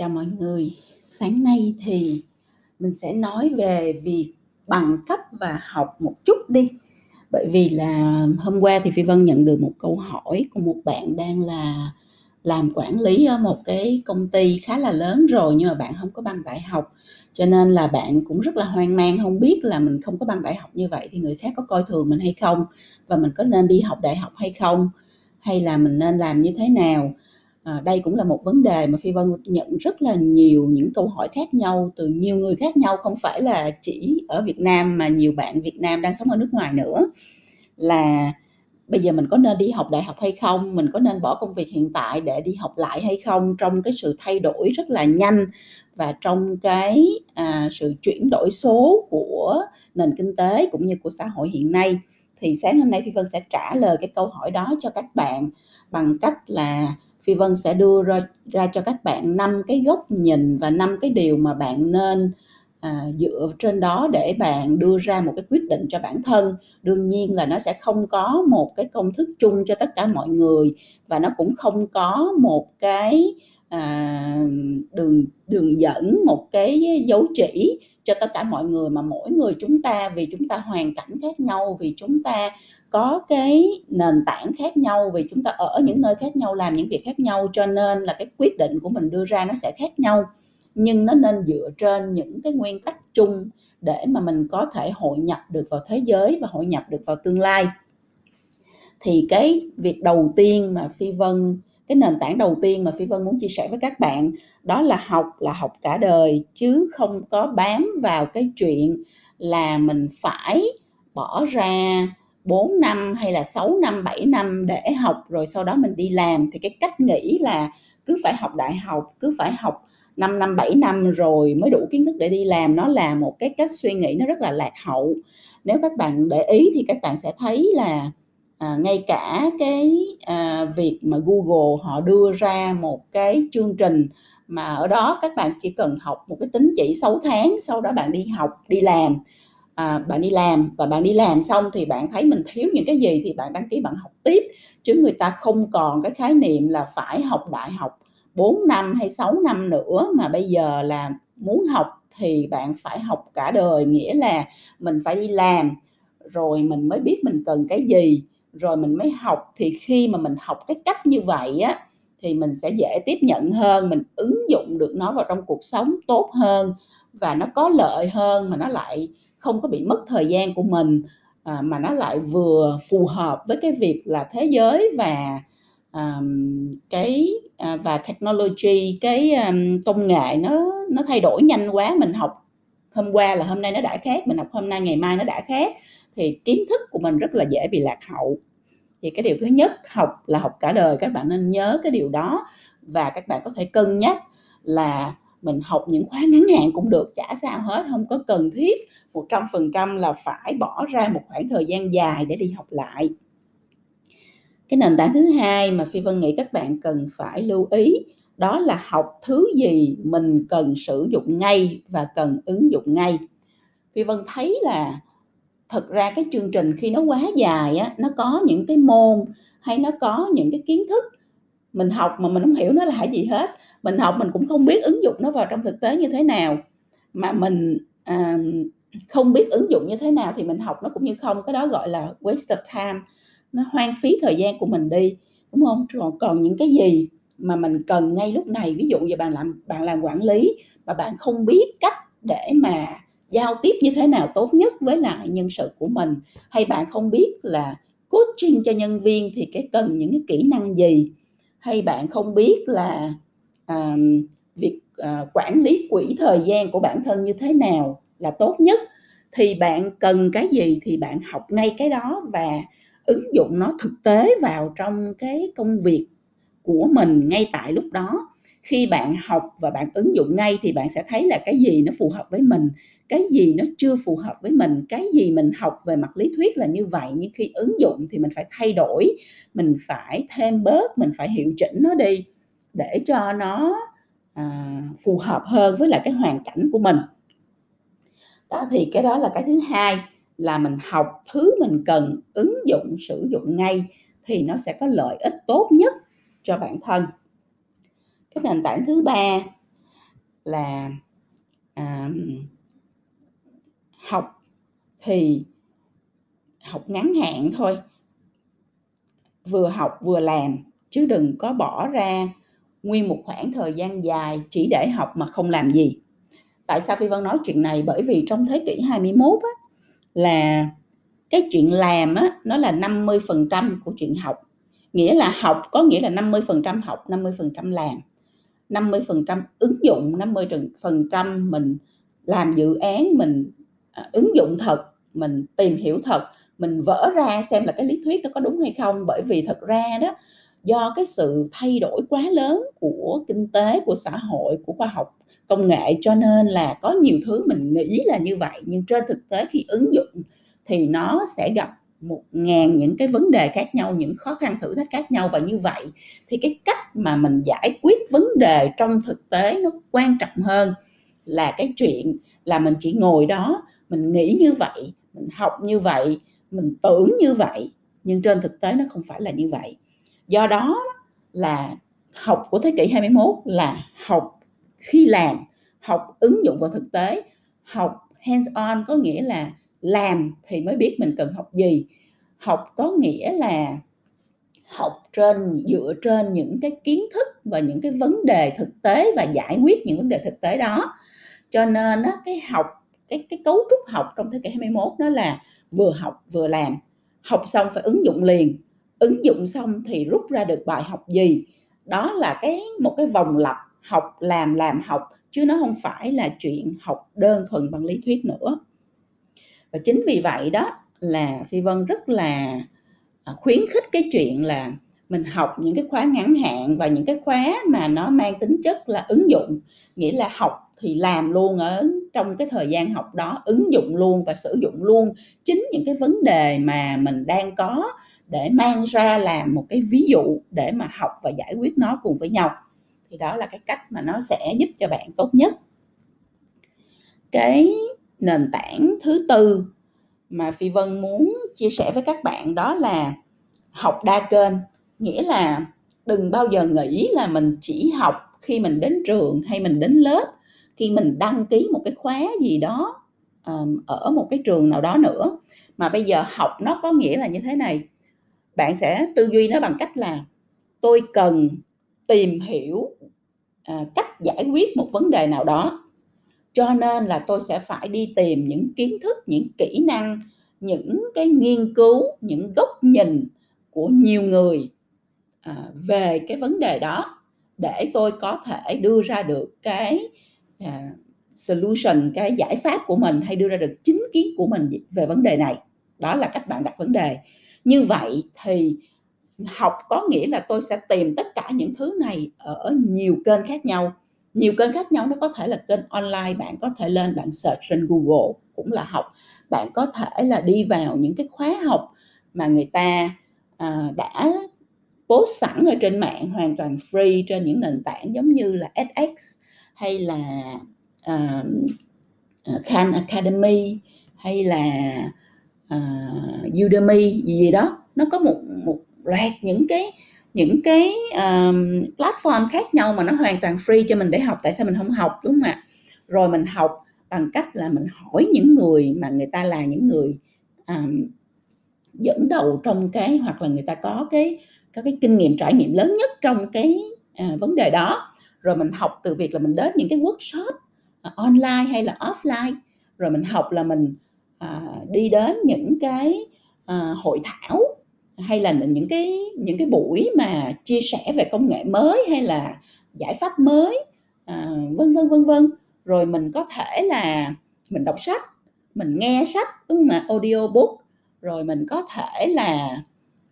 Chào mọi người, sáng nay thì mình sẽ nói về việc bằng cấp và học một chút đi. Bởi vì là hôm qua thì Phi Vân nhận được một câu hỏi của một bạn đang là làm quản lý ở một cái công ty khá là lớn rồi nhưng mà bạn không có bằng đại học. Cho nên là bạn cũng rất là hoang mang không biết là mình không có bằng đại học như vậy thì người khác có coi thường mình hay không? Và mình có nên đi học đại học hay không? Hay là mình nên làm như thế nào? À, đây cũng là một vấn đề mà phi vân nhận rất là nhiều những câu hỏi khác nhau từ nhiều người khác nhau không phải là chỉ ở việt nam mà nhiều bạn việt nam đang sống ở nước ngoài nữa là bây giờ mình có nên đi học đại học hay không mình có nên bỏ công việc hiện tại để đi học lại hay không trong cái sự thay đổi rất là nhanh và trong cái à, sự chuyển đổi số của nền kinh tế cũng như của xã hội hiện nay. Thì sáng hôm nay phi vân sẽ trả lời cái câu hỏi đó cho các bạn bằng cách là phi vân sẽ đưa ra, ra cho các bạn năm cái góc nhìn và năm cái điều mà bạn nên à, dựa trên đó để bạn đưa ra một cái quyết định cho bản thân. Đương nhiên là nó sẽ không có một cái công thức chung cho tất cả mọi người và nó cũng không có một cái à, đường đường dẫn một cái dấu chỉ cho tất cả mọi người mà mỗi người chúng ta vì chúng ta hoàn cảnh khác nhau vì chúng ta có cái nền tảng khác nhau vì chúng ta ở những nơi khác nhau làm những việc khác nhau cho nên là cái quyết định của mình đưa ra nó sẽ khác nhau. Nhưng nó nên dựa trên những cái nguyên tắc chung để mà mình có thể hội nhập được vào thế giới và hội nhập được vào tương lai. Thì cái việc đầu tiên mà phi vân cái nền tảng đầu tiên mà phi vân muốn chia sẻ với các bạn đó là học là học cả đời, chứ không có bám vào cái chuyện là mình phải bỏ ra 4 năm hay là 6 năm 7 năm để học rồi sau đó mình đi làm. Thì cái cách nghĩ là cứ phải học đại học, cứ phải học 5 năm 7 năm rồi mới đủ kiến thức để đi làm, nó là một cái cách suy nghĩ nó rất là lạc hậu. Nếu các bạn để ý thì các bạn sẽ thấy là à, ngay cả cái à, việc mà Google họ đưa ra một cái chương trình mà ở đó các bạn chỉ cần học một cái tính chỉ 6 tháng sau đó bạn đi học đi làm à, bạn đi làm và bạn đi làm xong thì bạn thấy mình thiếu những cái gì thì bạn đăng ký bạn học tiếp. Chứ người ta không còn cái khái niệm là phải học đại học 4 năm hay 6 năm nữa mà bây giờ là muốn học thì bạn phải học cả đời nghĩa là mình phải đi làm rồi mình mới biết mình cần cái gì rồi mình mới học. Thì khi mà mình học cái cách như vậy á thì mình sẽ dễ tiếp nhận hơn mình ứng dụng được nó vào trong cuộc sống tốt hơn và nó có lợi hơn mà nó lại không có bị mất thời gian của mình à, mà nó lại vừa phù hợp với cái việc là thế giới và um, cái uh, và technology cái um, công nghệ nó nó thay đổi nhanh quá. Mình học hôm qua là hôm nay nó đã khác mình học hôm nay ngày mai nó đã khác thì kiến thức của mình rất là dễ bị lạc hậu. Thì cái điều thứ nhất, học là học cả đời, các bạn nên nhớ cái điều đó. Và các bạn có thể cân nhắc là mình học những khóa ngắn hạn cũng được, chả sao hết, không có cần thiết 100% là phải bỏ ra một khoảng thời gian dài để đi học lại. Cái nền tảng thứ hai mà phi vân nghĩ các bạn cần phải lưu ý, đó là học thứ gì mình cần sử dụng ngay và cần ứng dụng ngay. Phi vân thấy là thật ra cái chương trình khi nó quá dài á nó có những cái môn hay nó có những cái kiến thức mình học mà mình không hiểu nó là gì hết. Mình học mình cũng không biết ứng dụng nó vào trong thực tế như thế nào. Mà mình à, không biết ứng dụng như thế nào thì mình học nó cũng như không. Cái đó gọi là waste of time. Nó hoang phí thời gian của mình đi đúng không? Còn còn những cái gì mà mình cần ngay lúc này? Ví dụ như bạn làm bạn làm quản lý mà bạn không biết cách để mà giao tiếp như thế nào tốt nhất với lại nhân sự của mình? Hay bạn không biết là coaching cho nhân viên thì cái cần những cái kỹ năng gì? Hay bạn không biết là à, việc à, quản lý quỹ thời gian của bản thân như thế nào là tốt nhất? Thì bạn cần cái gì thì bạn học ngay cái đó và ứng dụng nó thực tế vào trong cái công việc của mình ngay tại lúc đó. Khi bạn học và bạn ứng dụng ngay thì bạn sẽ thấy là cái gì nó phù hợp với mình cái gì nó chưa phù hợp với mình cái gì mình học về mặt lý thuyết là như vậy nhưng khi ứng dụng thì mình phải thay đổi mình phải thêm bớt mình phải hiệu chỉnh nó đi để cho nó à, phù hợp hơn với lại cái hoàn cảnh của mình. Đó thì cái đó là cái thứ hai là mình học thứ mình cần ứng dụng sử dụng ngay thì nó sẽ có lợi ích tốt nhất cho bản thân. Cái nền tảng thứ ba là à, học thì học ngắn hạn thôi. Vừa học vừa làm chứ đừng có bỏ ra nguyên một khoảng thời gian dài chỉ để học mà không làm gì. Tại sao phi vân nói chuyện này? Bởi vì trong thế kỷ 21 á, là cái chuyện làm á nó là 50% của chuyện học. Nghĩa là học có nghĩa là 50% học 50% làm. 50% ứng dụng 50% mình làm dự án mình à, ứng dụng thật mình tìm hiểu thật mình vỡ ra xem là cái lý thuyết nó có đúng hay không. Bởi vì thật ra đó do cái sự thay đổi quá lớn của kinh tế của xã hội của khoa học công nghệ cho nên là có nhiều thứ mình nghĩ là như vậy. Nhưng trên thực tế khi ứng dụng thì nó sẽ gặp một ngàn những cái vấn đề khác nhau những khó khăn thử thách khác nhau. Và như vậy thì cái cách mà mình giải quyết vấn đề trong thực tế nó quan trọng hơn là cái chuyện là mình chỉ ngồi đó mình nghĩ như vậy mình học như vậy mình tưởng như vậy nhưng trên thực tế nó không phải là như vậy. Do đó là học của thế kỷ 21 là học khi làm học ứng dụng vào thực tế. Học hands on có nghĩa là làm thì mới biết mình cần học gì. Học có nghĩa là học trên dựa trên những cái kiến thức và những cái vấn đề thực tế và giải quyết những vấn đề thực tế đó. Cho nên á, cái học cái cái cấu trúc học trong thế kỷ 21 đó là vừa học vừa làm. Học xong phải ứng dụng liền. Ứng dụng xong thì rút ra được bài học gì? Đó là cái, một cái vòng lặp học, làm làm học, chứ nó không phải là chuyện học đơn thuần bằng lý thuyết nữa. Và chính vì vậy đó là phi vân rất là à, khuyến khích cái chuyện là mình học những cái khóa ngắn hạn và những cái khóa mà nó mang tính chất là ứng dụng. Nghĩa là học thì làm luôn ở trong cái thời gian học đó ứng dụng luôn và sử dụng luôn chính những cái vấn đề mà mình đang có để mang ra làm một cái ví dụ để mà học và giải quyết nó cùng với nhau. Thì đó là cái cách mà nó sẽ giúp cho bạn tốt nhất. Cái nền tảng thứ tư mà phi vân muốn chia sẻ với các bạn đó là học đa kênh. Nghĩa là đừng bao giờ nghĩ là mình chỉ học khi mình đến trường hay mình đến lớp khi mình đăng ký một cái khóa gì đó um, ở một cái trường nào đó nữa mà bây giờ học nó có nghĩa là như thế này. Bạn sẽ tư duy nó bằng cách là tôi cần tìm hiểu à, cách giải quyết một vấn đề nào đó cho nên là tôi sẽ phải đi tìm những kiến thức những kỹ năng những cái nghiên cứu những góc nhìn của nhiều người à, về cái vấn đề đó để tôi có thể đưa ra được cái à, solution cái giải pháp của mình hay đưa ra được chính kiến của mình về vấn đề này. Đó là cách bạn đặt vấn đề. Như vậy thì học có nghĩa là tôi sẽ tìm tất cả những thứ này ở nhiều kênh khác nhau. Nhiều kênh khác nhau nó có thể là kênh online bạn có thể lên bạn search trên google cũng là học. Bạn có thể là đi vào những cái khóa học mà người ta à, đã post sẵn ở trên mạng hoàn toàn free trên những nền tảng giống như là edX hay là uh, Khan Academy hay là uh, Udemy gì gì đó. Nó có một một loạt những cái những cái um, platform khác nhau mà nó hoàn toàn free cho mình để học. Tại sao mình không học đúng không ạ? Rồi mình học bằng cách là mình hỏi những người mà người ta là những người um, dẫn đầu trong cái hoặc là người ta có cái có cái kinh nghiệm trải nghiệm lớn nhất trong cái uh, vấn đề đó rồi mình học từ việc là mình đến những cái workshop à, online hay là offline. Rồi mình học là mình à, đi đến những cái à, hội thảo hay là những cái những cái buổi mà chia sẻ về công nghệ mới hay là giải pháp mới à, vân vân vân vân. Rồi mình có thể là mình đọc sách mình nghe sách đúng không ạ audio book rồi mình có thể là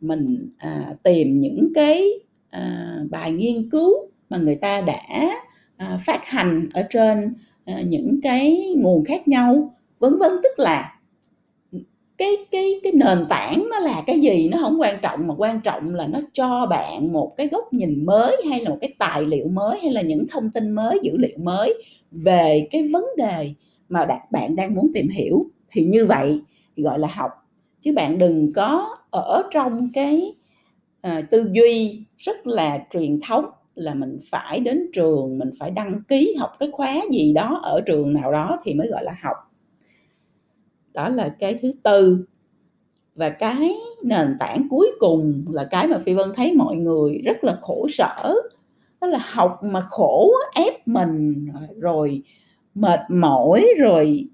mình à, tìm những cái à, bài nghiên cứu mà người ta đã à, phát hành ở trên à, những cái nguồn khác nhau vân vân. Tức là cái cái cái nền tảng nó là cái gì nó không quan trọng mà quan trọng là nó cho bạn một cái góc nhìn mới hay là một cái tài liệu mới hay là những thông tin mới dữ liệu mới về cái vấn đề mà bạn đang muốn tìm hiểu. Thì như vậy gọi là học. Chứ bạn đừng có ở trong cái à, tư duy rất là truyền thống là mình phải đến trường, mình phải đăng ký học cái khóa gì đó ở trường nào đó thì mới gọi là học. Đó là cái thứ tư. Và cái nền tảng cuối cùng là cái mà phi vân thấy mọi người rất là khổ sở. Đó là học mà khổ ép mình, rồi mệt mỏi, rồi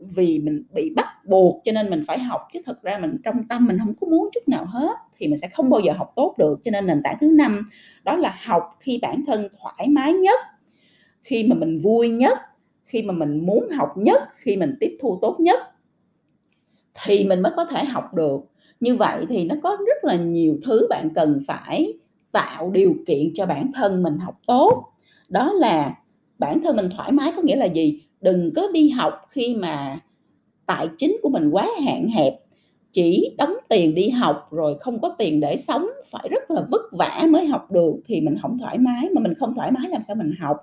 vì mình bị bắt buộc cho nên mình phải học, chứ thực ra mình trong tâm mình không có muốn chút nào hết, thì mình sẽ không bao giờ học tốt được. Cho nên nền tảng thứ năm, đó là học khi bản thân thoải mái nhất, khi mà mình vui nhất, khi mà mình muốn học nhất, khi mình tiếp thu tốt nhất, thì mình mới có thể học được. Như vậy thì nó có rất là nhiều thứ bạn cần phải tạo điều kiện cho bản thân mình học tốt. Đó là bản thân mình thoải mái có nghĩa là gì? Đừng có đi học khi mà tài chính của mình quá hạn hẹp. Chỉ đóng tiền đi học rồi không có tiền để sống, phải rất là vất vả mới học được, thì mình không thoải mái. Mà mình không thoải mái làm sao mình học?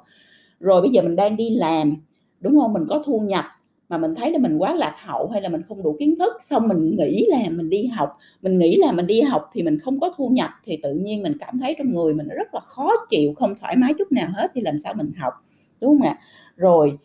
Rồi bây giờ mình đang đi làm, đúng không? Mình có thu nhập, mà mình thấy là mình quá lạc hậu hay là mình không đủ kiến thức, xong mình nghĩ là mình đi học. Mình nghĩ là mình đi học thì mình không có thu nhập, thì tự nhiên mình cảm thấy trong người mình rất là khó chịu, không thoải mái chút nào hết thì làm sao mình học, đúng không ạ? Rồi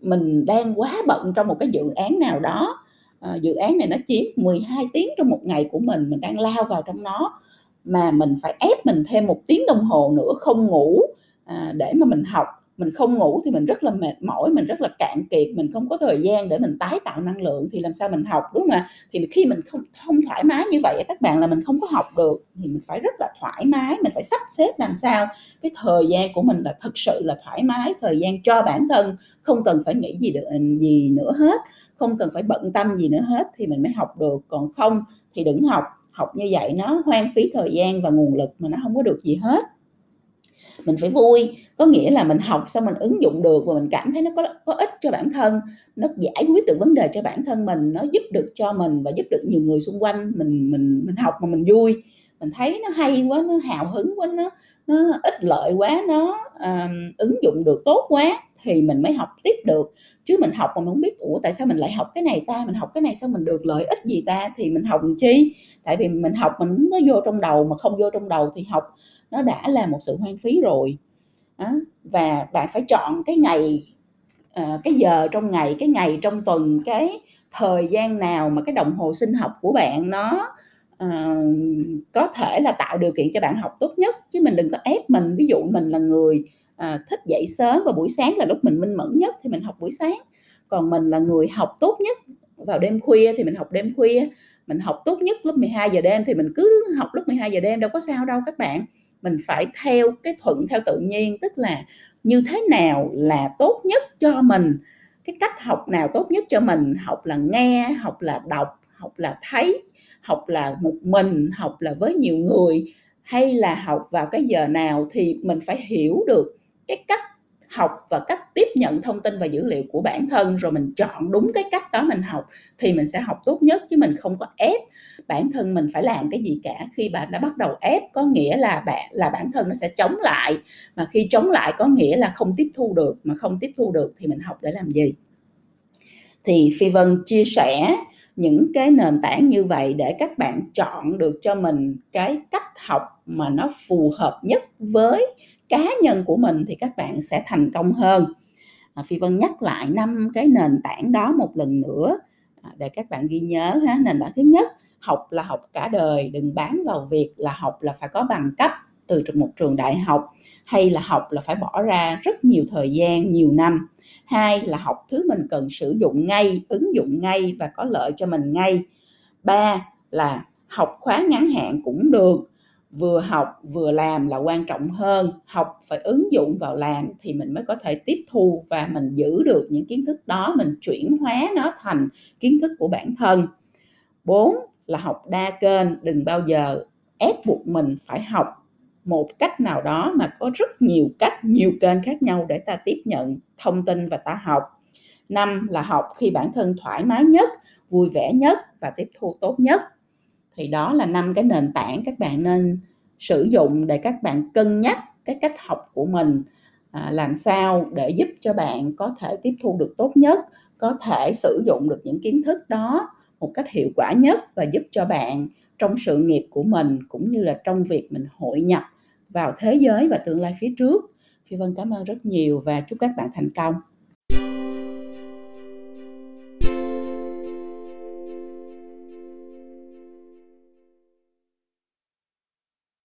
mình đang quá bận trong một cái dự án nào đó. À, dự án này nó chiếm 12 tiếng trong một ngày của mình mình đang lao vào trong nó. Mà mình phải ép mình thêm một tiếng đồng hồ nữa không ngủ à, để mà mình học mình không ngủ thì mình rất là mệt mỏi, mình rất là cạn kiệt, mình không có thời gian để mình tái tạo năng lượng thì làm sao mình học, đúng không ạ? Thì khi mình không không thoải mái như vậy các bạn, là mình không có học được, thì mình phải rất là thoải mái, mình phải sắp xếp làm sao cái thời gian của mình là thực sự là thoải mái, thời gian cho bản thân, không cần phải nghĩ gì được, gì nữa hết, không cần phải bận tâm gì nữa hết thì mình mới học được. Còn không thì đừng học học như vậy nó hoang phí thời gian và nguồn lực mà nó không có được gì hết mình phải vui. Có nghĩa là mình học xong mình ứng dụng được và mình cảm thấy nó có có ích cho bản thân nó giải quyết được vấn đề cho bản thân mình nó giúp được cho mình và giúp được nhiều người xung quanh mình mình mình học mà mình vui. Mình thấy nó hay quá nó hào hứng quá nó nó ích lợi quá nó um, ứng dụng được tốt quá thì mình mới học tiếp được. Chứ mình học mà mình không biết ủa tại sao mình lại học cái này ta? Mình học cái này sao mình được lợi ích gì ta? Thì mình học làm chi? Tại vì mình học mình nó vô trong đầu mà không vô trong đầu thì học nó đã là một sự hoang phí rồi. Đó. và bạn phải chọn cái ngày ờ, cái giờ trong ngày cái ngày trong tuần cái thời gian nào mà cái đồng hồ sinh học của bạn nó uh, có thể là tạo điều kiện cho bạn học tốt nhất. Chứ mình đừng có ép mình. Ví dụ mình là người uh, thích dậy sớm và buổi sáng là lúc mình minh mẫn nhất thì mình học buổi sáng. Còn mình là người học tốt nhất vào đêm khuya thì mình học đêm khuya. Mình học tốt nhất lúc 12 giờ đêm thì mình cứ học lúc 12 giờ đêm đâu có sao đâu các bạn mình phải theo cái thuận theo tự nhiên, tức là như thế nào là tốt nhất cho mình, cái cách học nào tốt nhất cho mình, học là nghe, học là đọc, học là thấy, học là một mình, học là với nhiều người, hay là học vào cái giờ nào thì mình phải hiểu được cái cách học và cách tiếp nhận thông tin và dữ liệu của bản thân, rồi mình chọn đúng cái cách đó mình học thì mình sẽ học tốt nhất, chứ mình không có ép bản thân mình phải làm cái gì cả. Khi bạn đã bắt đầu ép, có nghĩa là bạn, là bản thân nó sẽ chống lại. Mà khi chống lại có nghĩa là không tiếp thu được. Mà không tiếp thu được thì mình học để làm gì? Thì phi vân chia sẻ những cái nền tảng như vậy để các bạn chọn được cho mình cái cách học mà nó phù hợp nhất với cá nhân của mình thì các bạn sẽ thành công hơn. À, phi vân nhắc lại năm cái nền tảng đó một lần nữa à, để các bạn ghi nhớ ha. Nền tảng thứ nhất học là học cả đời đừng bán vào việc là học là phải có bằng cấp từ một trường đại học hay là học là phải bỏ ra rất nhiều thời gian nhiều năm. Hai là học thứ mình cần sử dụng ngay ứng dụng ngay và có lợi cho mình ngay. Ba là học khóa ngắn hạn cũng được vừa học vừa làm là quan trọng hơn. Học phải ứng dụng vào làm thì mình mới có thể tiếp thu và mình giữ được những kiến thức đó, mình chuyển hóa nó thành kiến thức của bản thân. Bốn là học đa kênh, đừng bao giờ ép buộc mình phải học một cách nào đó mà có rất nhiều cách, nhiều kênh khác nhau để ta tiếp nhận thông tin và ta học. Năm là học khi bản thân thoải mái nhất, vui vẻ nhất và tiếp thu tốt nhất thì đó là năm cái nền tảng các bạn nên sử dụng để các bạn cân nhắc cái cách học của mình à, làm sao để giúp cho bạn có thể tiếp thu được tốt nhất có thể sử dụng được những kiến thức đó một cách hiệu quả nhất và giúp cho bạn trong sự nghiệp của mình cũng như là trong việc mình hội nhập vào thế giới và tương lai phía trước. Phi Vân cảm ơn rất nhiều và chúc các bạn thành công.